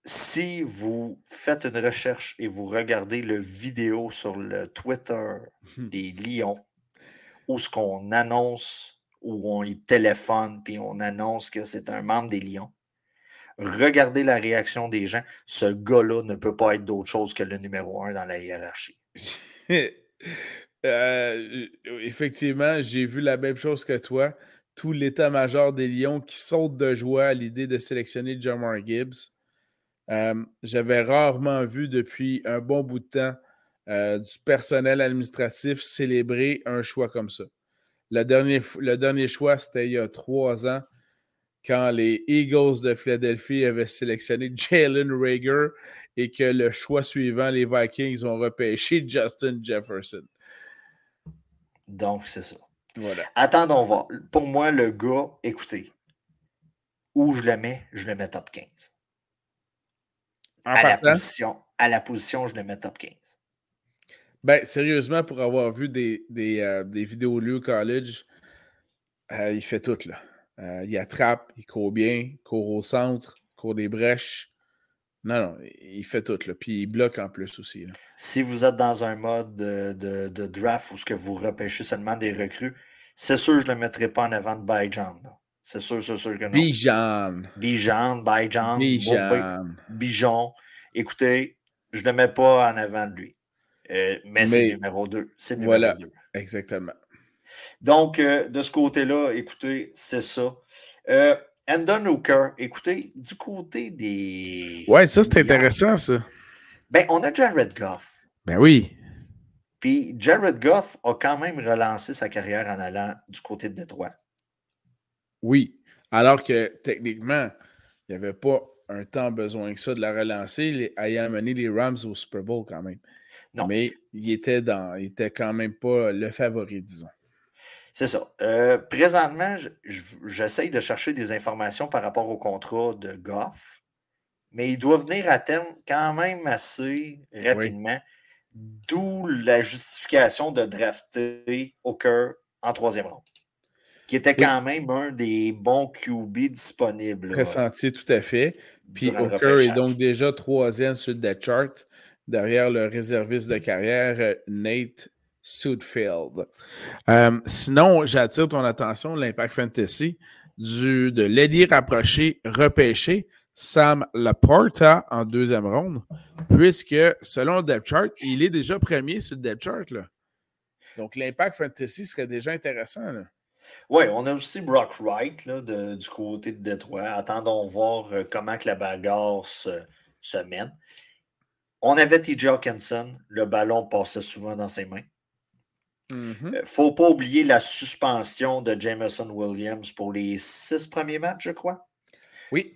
Si vous faites une recherche et vous regardez le vidéo sur le Twitter hmm. des Lions, où ce qu'on annonce, où on y téléphone, puis on annonce que c'est un membre des Lions, regardez la réaction des gens. Ce gars-là ne peut pas être d'autre chose que le numéro un dans la hiérarchie. Euh, effectivement, j'ai vu la même chose que toi. Tout l'état-major des Lions qui saute de joie à l'idée de sélectionner Jamar Gibbs. Euh, j'avais rarement vu depuis un bon bout de temps euh, du personnel administratif célébrer un choix comme ça. Le dernier, le dernier choix, c'était il y a trois ans, quand les Eagles de Philadelphie avaient sélectionné Jalen Rager et que le choix suivant, les Vikings ont repêché Justin Jefferson. Donc, c'est ça. Voilà. Attendons voir. Pour moi, le gars, écoutez, où je le mets, je le mets top 15. À, la position, à la position, je le mets top 15. Ben, sérieusement, pour avoir vu des, des, euh, vidéos lieu college, euh, il fait tout, là. Euh, il attrape, il court bien, il court au centre, il court des brèches. Non, non, il fait tout, là. Puis il bloque en plus aussi. Si vous êtes dans un mode de, draft où ce que vous repêchez seulement des recrues, c'est sûr que je ne le mettrai pas en avant de Bijan. C'est sûr, c'est sûr que non. Bijan. Bijan, Bijan. Bijan. Bijon. Écoutez, je ne le mets pas en avant de lui. Euh, mais, c'est numéro 2. C'est numéro voilà, Exactement. Donc, euh, de ce côté-là, écoutez, c'est ça. Euh, Andon Hooker, écoutez, du côté des. Ouais, ça, c'est intéressant, ça. Ben, on a Jared Goff. Ben oui. Puis Jared Goff a quand même relancé sa carrière en allant du côté de Détroit. Oui. Alors que techniquement, il n'y avait pas un temps besoin que ça de la relancer, ayant amené les Rams au Super Bowl quand même. Mais il était, dans, il était quand même pas le favori, disons. C'est ça. Euh, présentement, j'essaye de chercher des informations par rapport au contrat de Goff, mais il doit venir à terme quand même assez rapidement, d'où la justification de drafter Hooker en troisième ronde, qui était quand même un des bons QB disponibles. Pressenti, tout à fait. Puis Hooker est donc déjà troisième sur le depth chart derrière le réserviste de carrière Nate Sudfield. Euh, sinon, j'attire ton attention l'Impact Fantasy du, de l'ailier rapproché repêché Sam Laporta en deuxième ronde, puisque selon le depth chart, il est déjà premier sur le depth chart. Là. Donc l'Impact Fantasy serait déjà intéressant. Oui, on a aussi Brock Wright là, du côté de Détroit. Attendons voir euh, comment que la bagarre se, se mène. On avait TJ Hawkinson, le ballon passait souvent dans ses mains. Il mm-hmm. ne euh, faut pas oublier la suspension de Jameson Williams pour les six premiers matchs, je crois. Oui.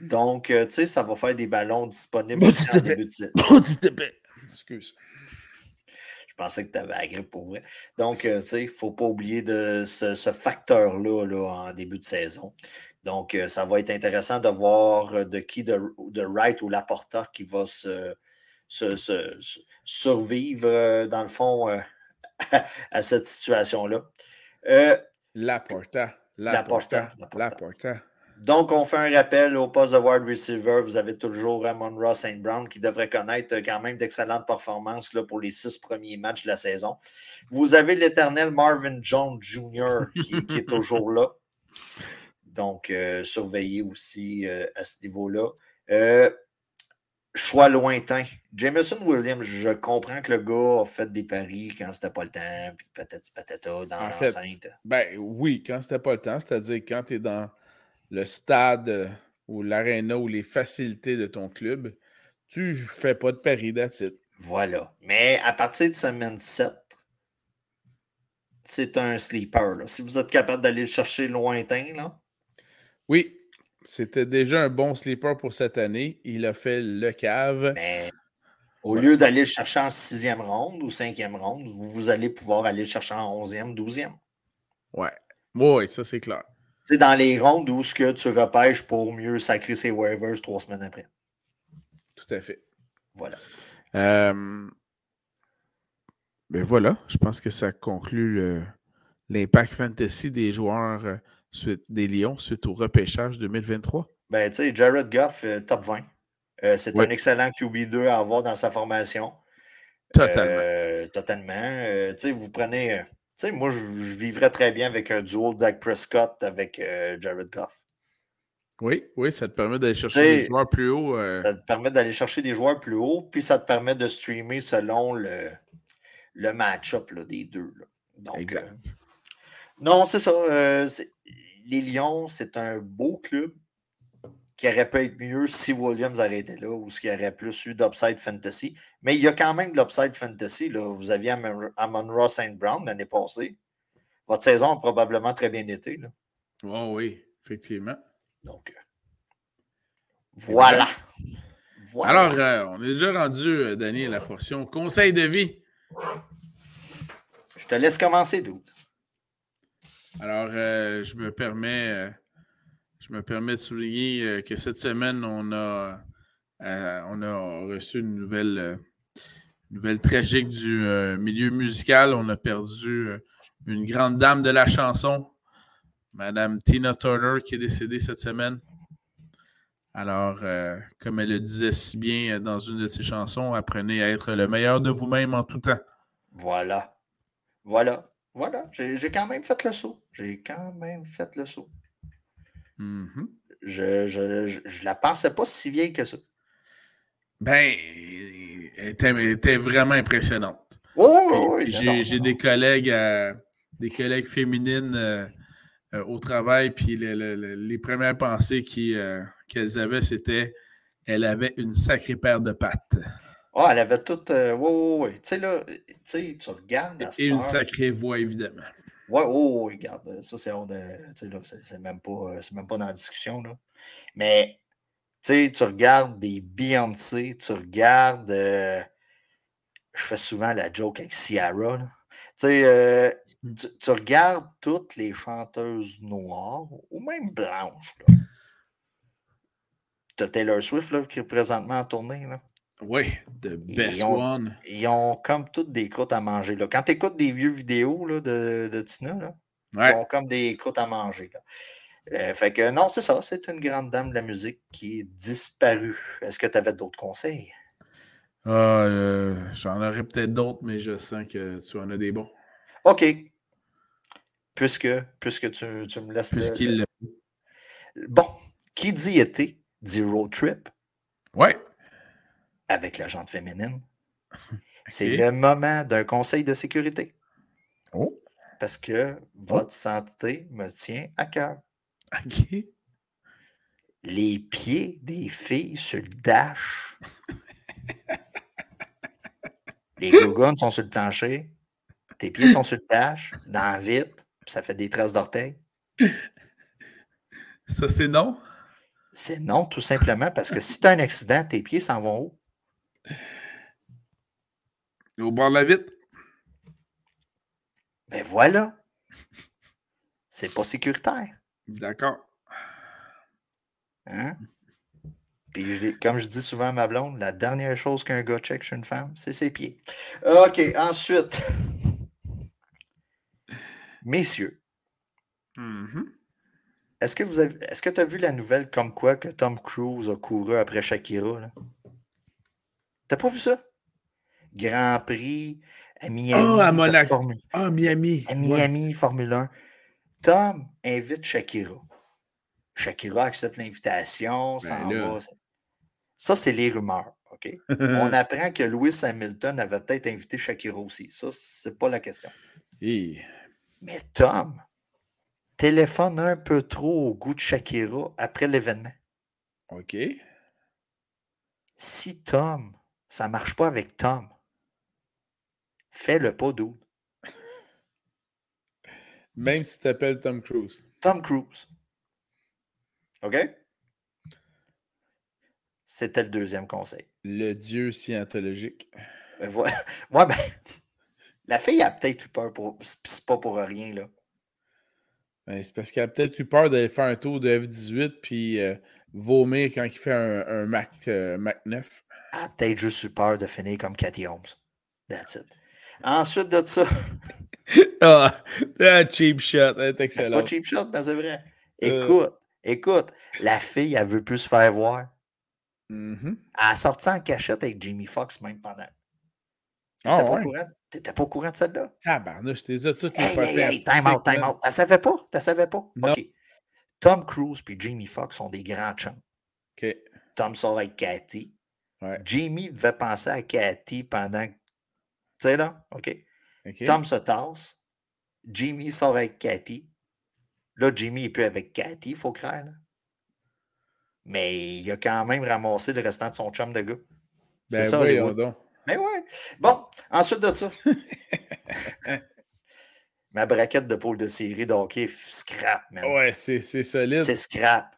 Donc, euh, tu sais, ça va faire des ballons disponibles en début de Excuse. Je pensais que tu avais la grippe pour vrai. Donc, euh, tu sais, il ne faut pas oublier de ce, facteur-là là, en début de saison. Donc, ça va être intéressant de voir de qui de, de Wright ou Laporta qui va se, survivre, dans le fond, à, cette situation-là. Euh, la porta. La, porta. La porta. Donc, on fait un rappel au poste de wide receiver. Vous avez toujours Ramon Ross St. Brown qui devrait connaître quand même d'excellentes performances là, pour les six premiers matchs de la saison. Vous avez l'éternel Marvin Jones Jr. qui, est toujours là. Donc, euh, surveillez aussi euh, à ce niveau-là. Euh, choix lointain. Jameson Williams, je comprends que le gars a fait des paris quand c'était pas le temps, puis peut-être patata dans l'enceinte. Ben oui, quand c'était pas le temps, c'est-à-dire quand tu es dans le stade ou l'aréna ou les facilités de ton club, tu fais pas de paris d'attitude. Voilà. Mais à partir de semaine 7, c'est un sleeper. Si vous êtes capable d'aller le chercher lointain, là. Oui, c'était déjà un bon sleeper pour cette année. Il a fait le cave. Mais au lieu d'aller le chercher en sixième ronde ou cinquième ronde, vous, allez pouvoir aller le chercher en onzième, douzième. Ouais. Oui, ça c'est clair. C'est dans les rondes où ce que tu repêches pour mieux sacrer ses waivers trois semaines après. Tout à fait. Voilà. Euh... Ben voilà, je pense que ça conclut l'impact fantasy des joueurs euh, suite des Lions suite au repêchage 2023? Ben, tu sais, Jared Goff, euh, top 20. Euh, c'est un excellent QB2 à avoir dans sa formation. Totalement. Totalement. tu sais, vous prenez. Tu sais, moi, je, vivrais très bien avec un duo Dak Prescott avec Jared Goff. Oui, oui, ça te permet d'aller chercher des joueurs plus hauts. Ça te permet d'aller chercher des joueurs plus hauts, puis ça te permet de streamer selon le, le match-up des deux. Donc, exact. non, c'est ça les Lions, c'est un beau club qui aurait pu être mieux si Williams arrêtait là ou qui aurait plus eu d'upside fantasy. Mais il y a quand même de l'upside fantasy. Là. Vous aviez Amon Ross St. Brown l'année passée. Votre saison a probablement très bien été. Là. Oh oui, effectivement. Donc, euh, voilà. Alors, euh, on est déjà rendu, euh, Daniel, à la portion conseil de vie. Je te laisse commencer, doute. Alors, euh, je me permets je me permets de souligner euh, que cette semaine, on a, on a reçu une nouvelle, nouvelle tragique du milieu musical. On a perdu une grande dame de la chanson, Madame Tina Turner, qui est décédée cette semaine. Alors, comme elle le disait si bien dans une de ses chansons, apprenez à être le meilleur de vous-même en tout temps. Voilà. Voilà. Voilà, j'ai quand même fait le saut. J'ai quand même fait le saut. Mm-hmm. Je, je, la pensais pas si vieille que ça. Ben, elle était, vraiment impressionnante. Oh, oui, J'ai des collègues euh, des collègues féminines euh, euh, au travail, puis les premières pensées qu'elles avaient, c'était elle avait une sacrée paire de pattes. Ah, elle avait toute. oui, oui, oui. Tu sais, là, tu regardes. À Et une sacrée voix, évidemment. Ouais, oh, regarde, ça, c'est hors de. Tu sais, là, c'est même, pas, même pas dans la discussion, là. Mais, sais, tu regardes des Beyoncé, tu regardes. Euh, je fais souvent la joke avec Ciara. Tu sais, euh, mmh. tu, regardes toutes les chanteuses noires ou même blanches. Tu as Taylor Swift là, qui est présentement en tournée. Là. Oui, the best one. Ils ont comme toutes des croûtes à manger. Là. Quand tu écoutes des vieux vidéos là, de, de Tina, là, ils ont comme des croûtes à manger. Là. Euh, fait que non, c'est ça. C'est une grande dame de la musique qui est disparue. Est-ce que tu avais d'autres conseils? Ah, euh, j'en aurais peut-être d'autres, mais je sens que tu en as des bons. OK. Puisque, puisque tu, tu me laisses. Puisqu'il Bon, qui dit été dit road trip? Ouais. Avec la jante féminine. C'est le moment d'un conseil de sécurité. Oh. Parce que votre santé me tient à cœur. OK. Les pieds des filles sur le dash. Les gougounes sont sur le plancher. Tes pieds sont sur le dash, dans vite, ça fait des traces d'orteils. Ça, c'est non? C'est non, tout simplement parce que si tu as un accident, tes pieds s'en vont où? Au bord de la vitre. Ben voilà. C'est pas sécuritaire. D'accord. Hein? Puis, comme je dis souvent à ma blonde, la dernière chose qu'un gars check chez une femme, c'est ses pieds. OK, ensuite. Messieurs. Mm-hmm. Est-ce que vous avez est-ce que tu as vu la nouvelle comme quoi que Tom Cruise a couru après Shakira? T'as pas vu ça? Grand Prix à Miami. Oh, à Monaco. Ah, Miami. À Miami, Formule 1. Tom invite Shakira. Shakira accepte l'invitation, ben Ça, c'est les rumeurs. OK? On apprend que Lewis Hamilton avait peut-être invité Shakira aussi. Ça, c'est pas la question. Mais Tom téléphone un peu trop au goût de Shakira après l'événement. OK. Si Tom, ça marche pas avec Tom, fais-le pas doux. Même si tu t'appelles Tom Cruise. Tom Cruise. OK? C'était le deuxième conseil. Le dieu scientologique. Ben, ouais, ben, la fille a peut-être eu peur pour. C'est pas pour rien, là. Ben, c'est parce qu'elle a peut-être eu peur d'aller faire un tour de F-18 puis euh, vomir quand il fait un, Mac, euh, Mac 9. Elle a peut-être juste eu peur de finir comme Cathy Holmes. That's it. Ensuite de ça. ah, cheap shot. C'est excellent. C'est pas cheap shot, mais c'est vrai. Euh. Écoute, écoute, la fille, elle veut plus se faire voir. Mm-hmm. Elle a sorti en cachette avec Jimmy Fox même pendant. T'étais ah, pas, ouais. pas, au courant de celle-là? Tabarnouche, t'es là toutes les hey, hey, time out, time out. T'as savais pas? T'as savais pas? OK. Tom Cruise et Jamie Foxx sont des grands chums. OK. Tom sort avec Cathy. Ouais. Jamie devait penser à Cathy pendant. Tu sais, là? OK. Tom se tasse. Jimmy sort avec Cathy. Là, Jimmy n'est plus avec Cathy, il faut craindre. Mais il a quand même ramassé le restant de son chum de gars. C'est ben ça, les donc. Mais ouais. Bon, ensuite de ça. Ma braquette de pôle de série de hockey, scrap, man. Ouais, c'est solide. C'est scrap.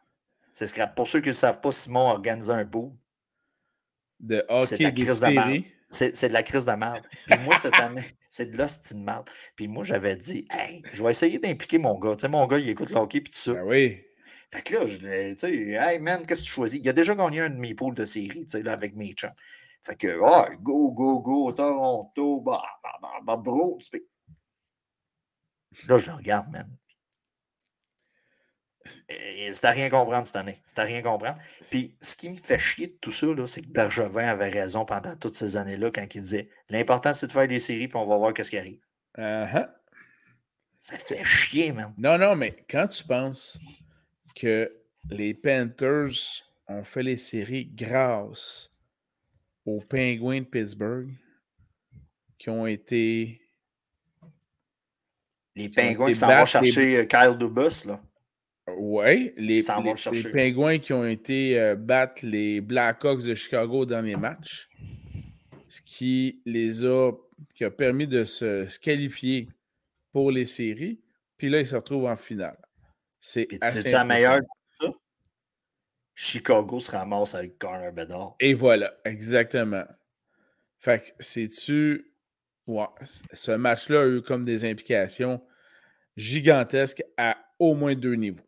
C'est scrap. Pour ceux qui ne savent pas, Simon a organisé un pool. De hockey de, crise de. C'est de la crise de merde. Puis moi, cette année, c'est de l'hostie de merde. Puis moi, j'avais dit, hey, je vais essayer d'impliquer mon gars. Tu sais, mon gars, il écoute le hockey, puis tout ça. Ben oui. Fait que là, je tu sais, hey man, qu'est-ce que tu choisis? Il a déjà gagné un de mes pools de série, tu sais, là, avec mes chums. Fait que, oh, go, go, go, Toronto, bah, bah, bah, bah bro. Là, je le regarde, man. C'est à rien comprendre cette année. C'est à rien comprendre. Puis, ce qui me fait chier de tout ça, c'est que Bergevin avait raison pendant toutes ces années-là quand il disait l'important, c'est de faire des séries, puis on va voir qu'est-ce qui arrive. Uh-huh. Ça fait chier, man. Non, non, mais quand tu penses que les Panthers ont fait les séries grâce aux Penguins de Pittsburgh qui ont été. Les Penguins qui s'en vont chercher euh, Kyle Dubus, là. Oui, les, les, Penguins qui ont été euh, battre les Blackhawks de Chicago au dernier match. Ce qui les a, qui a permis de se, qualifier pour les séries. Puis là, ils se retrouvent en finale. C'est la meilleure Chicago se ramasse avec Connor Bedard. Et voilà, exactement. Fait que, c'est-tu. Ouais, ce match-là a eu comme des implications gigantesques à au moins deux niveaux.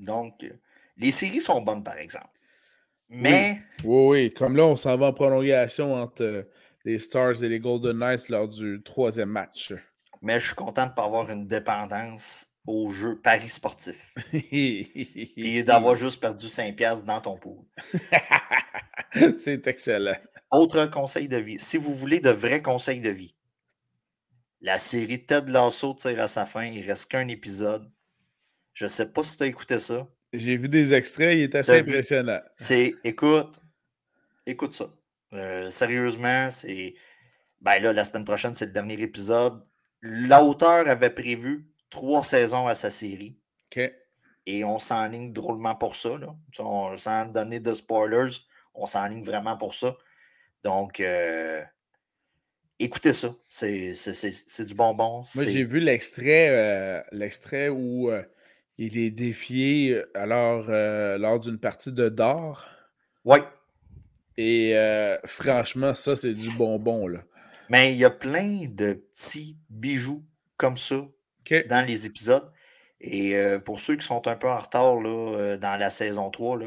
Donc, les séries sont bonnes, par exemple. Mais. Oui, oui, comme là, on s'en va en prolongation entre euh, les Stars et les Golden Knights lors du troisième match. Mais je suis content de ne pas avoir une dépendance au jeu Paris sportif. Et d'avoir juste perdu 5$ dans ton pool. C'est excellent. Autre conseil de vie. Si vous voulez de vrais conseils de vie, la série Ted Lasso tire à sa fin. Il ne reste qu'un épisode. Je ne sais pas si tu as écouté ça. J'ai vu des extraits, il est assez impressionnant. C'est, écoute, écoute ça. Euh, sérieusement, c'est. Ben là, la semaine prochaine, c'est le dernier épisode. L'auteur avait prévu trois saisons à sa série. OK. Et on s'enligne drôlement pour ça. Là. sans donner de spoilers, on s'enligne vraiment pour ça. Donc, euh, écoutez ça. C'est du bonbon. Moi, j'ai vu l'extrait euh, l'extrait où il est défié alors, lors d'une partie de d'or. Oui. Et franchement, ça, c'est du bonbon. Là. Mais il y a plein de petits bijoux comme ça dans les épisodes. Et pour ceux qui sont un peu en retard là, dans la saison 3,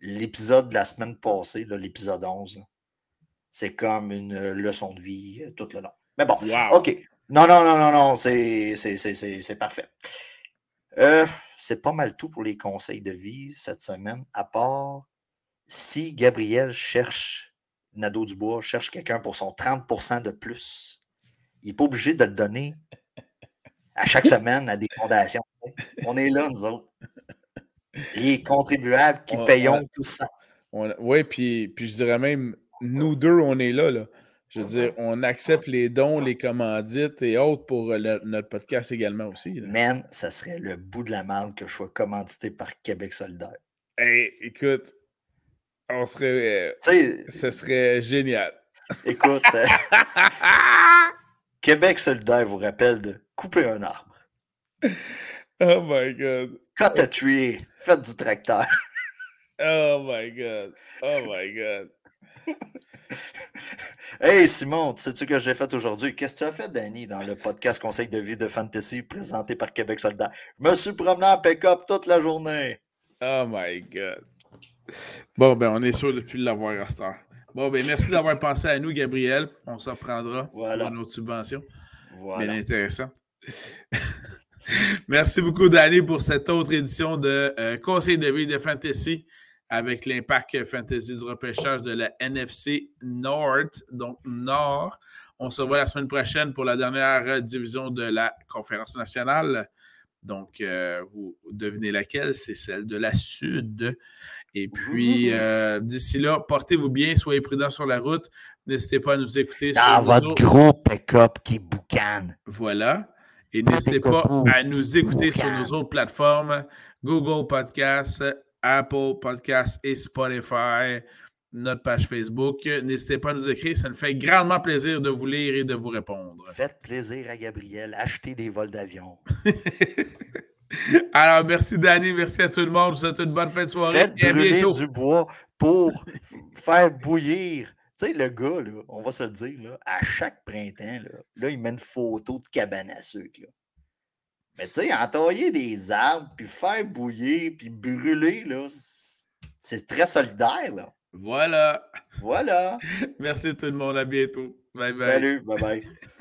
l'épisode de la semaine passée, l'épisode 11, c'est comme une leçon de vie tout le long. Mais bon, OK. Non, non, non, non, non, c'est parfait. C'est pas mal tout pour les conseils de vie cette semaine, à part si Gabriel cherche, Nado Dubois cherche quelqu'un pour son 30% de plus, il n'est pas obligé de le donner à chaque semaine à des fondations. On est là, nous autres. Les contribuables qui payons tout ça. Oui, puis, puis je dirais même, nous deux, on est là. là. Je veux dire, on accepte les dons, les commandites et autres pour notre podcast également aussi. Man, ça serait le bout de la merde que je sois commandité par Québec solidaire. Hey, écoute, on serait. Euh, ce serait génial. Écoute, euh, Québec solidaire vous rappelle de couper un arbre. Oh my God. Cut a tree. Faites du tracteur. Oh my God. Oh my God. hey Simon, sais-tu ce que j'ai fait aujourd'hui? Qu'est-ce que tu as fait, Danny, dans le podcast Conseil de vie de Fantasy présenté par Québec Soldat? Je me suis promené en pick-up toute la journée. Oh my God. Bon, ben, on est sûr depuis l'avoir à cette heure. Bon, ben, merci d'avoir pensé à nous, Gabriel. On s'en reprendra voilà. pour notre subvention. Voilà. Bien intéressant. merci beaucoup, Danny, pour cette autre édition de euh, Conseil de vie de Fantasy avec l'impact fantasy du repêchage de la NFC North, donc Nord. On se voit la semaine prochaine pour la dernière division de la conférence nationale. Donc, euh, vous devinez laquelle, c'est celle de la Sud. Et puis, euh, d'ici là, portez-vous bien, soyez prudents sur la route. N'hésitez pas à nous écouter. Dans votre gros pick-up qui boucane. Voilà. Et n'hésitez pas à nous écouter sur nos autres plateformes Google Podcasts, Apple Podcasts et Spotify, notre page Facebook. N'hésitez pas à nous écrire, ça nous fait grandement plaisir de vous lire et de vous répondre. Faites plaisir à Gabriel, achetez des vols d'avion. Alors, merci Danny, merci à tout le monde. Je vous souhaite une bonne fin de soirée. Faites brûler du bois pour faire bouillir. Tu sais, le gars, là, on va se le dire, là, à chaque printemps, là, là, il met une photo de cabane à sucre. Là. Mais tu sais, entailler des arbres, puis faire bouillir, puis brûler, là, c'est très solidaire. Là. Voilà. Voilà. Merci tout le monde. À bientôt. Bye bye. Salut. Bye bye.